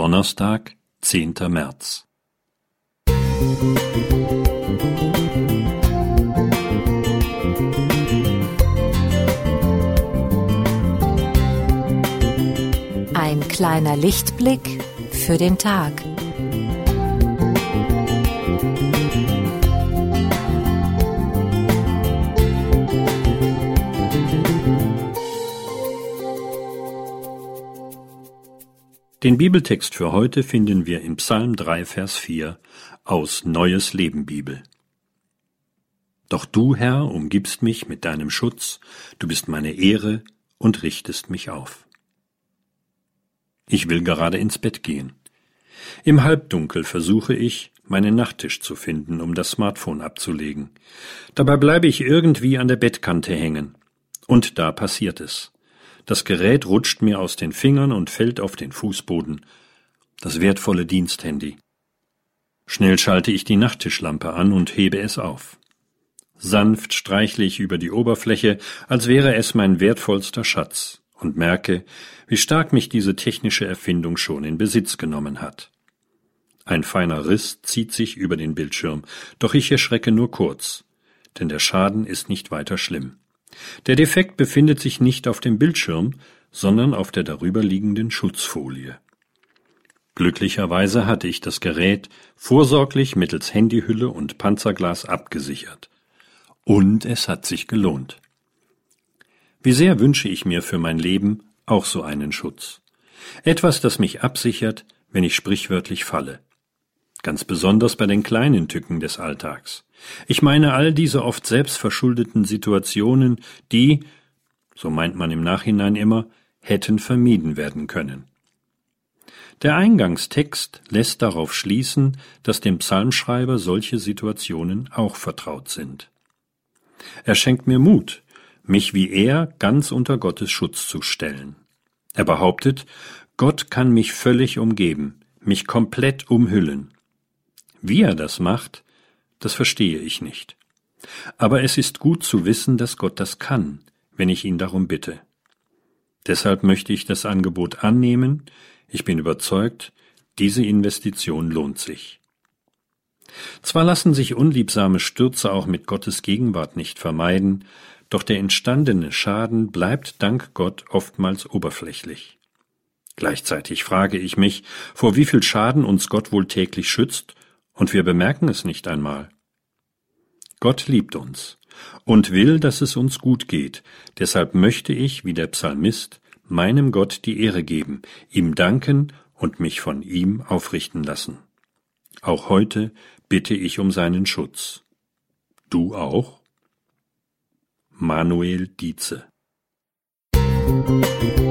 Donnerstag, 10. März. Ein kleiner Lichtblick für den Tag. Den Bibeltext für heute finden wir im Psalm 3, Vers 4 aus Neues Leben Bibel. Doch du, Herr, umgibst mich mit deinem Schutz, du bist meine Ehre und richtest mich auf. Ich will gerade ins Bett gehen. Im Halbdunkel versuche ich, meinen Nachttisch zu finden, um das Smartphone abzulegen. Dabei bleibe ich irgendwie an der Bettkante hängen. Und da passiert es. Das Gerät rutscht mir aus den Fingern und fällt auf den Fußboden. Das wertvolle Diensthandy. Schnell schalte ich die Nachttischlampe an und hebe es auf. Sanft streichle ich über die Oberfläche, als wäre es mein wertvollster Schatz, und merke, wie stark mich diese technische Erfindung schon in Besitz genommen hat. Ein feiner Riss zieht sich über den Bildschirm, doch ich erschrecke nur kurz, denn der Schaden ist nicht weiter schlimm. Der Defekt befindet sich nicht auf dem Bildschirm, sondern auf der darüberliegenden Schutzfolie. Glücklicherweise hatte ich das Gerät vorsorglich mittels Handyhülle und Panzerglas abgesichert. Und es hat sich gelohnt. Wie sehr wünsche ich mir für mein Leben auch so einen Schutz. Etwas, das mich absichert, wenn ich sprichwörtlich falle ganz besonders bei den kleinen Tücken des Alltags. Ich meine all diese oft selbstverschuldeten Situationen, die, so meint man im Nachhinein immer, hätten vermieden werden können. Der Eingangstext lässt darauf schließen, dass dem Psalmschreiber solche Situationen auch vertraut sind. Er schenkt mir Mut, mich wie er ganz unter Gottes Schutz zu stellen. Er behauptet, Gott kann mich völlig umgeben, mich komplett umhüllen. Wie er das macht, das verstehe ich nicht. Aber es ist gut zu wissen, dass Gott das kann, wenn ich ihn darum bitte. Deshalb möchte ich das Angebot annehmen. Ich bin überzeugt, diese Investition lohnt sich. Zwar lassen sich unliebsame Stürze auch mit Gottes Gegenwart nicht vermeiden, doch der entstandene Schaden bleibt dank Gott oftmals oberflächlich. Gleichzeitig frage ich mich, vor wie viel Schaden uns Gott wohl täglich schützt und wir bemerken es nicht einmal. Gott liebt uns und will, dass es uns gut geht, deshalb möchte ich, wie der Psalmist, meinem Gott die Ehre geben, ihm danken und mich von ihm aufrichten lassen. Auch heute bitte ich um seinen Schutz. Du auch? Manuel Dietze Musik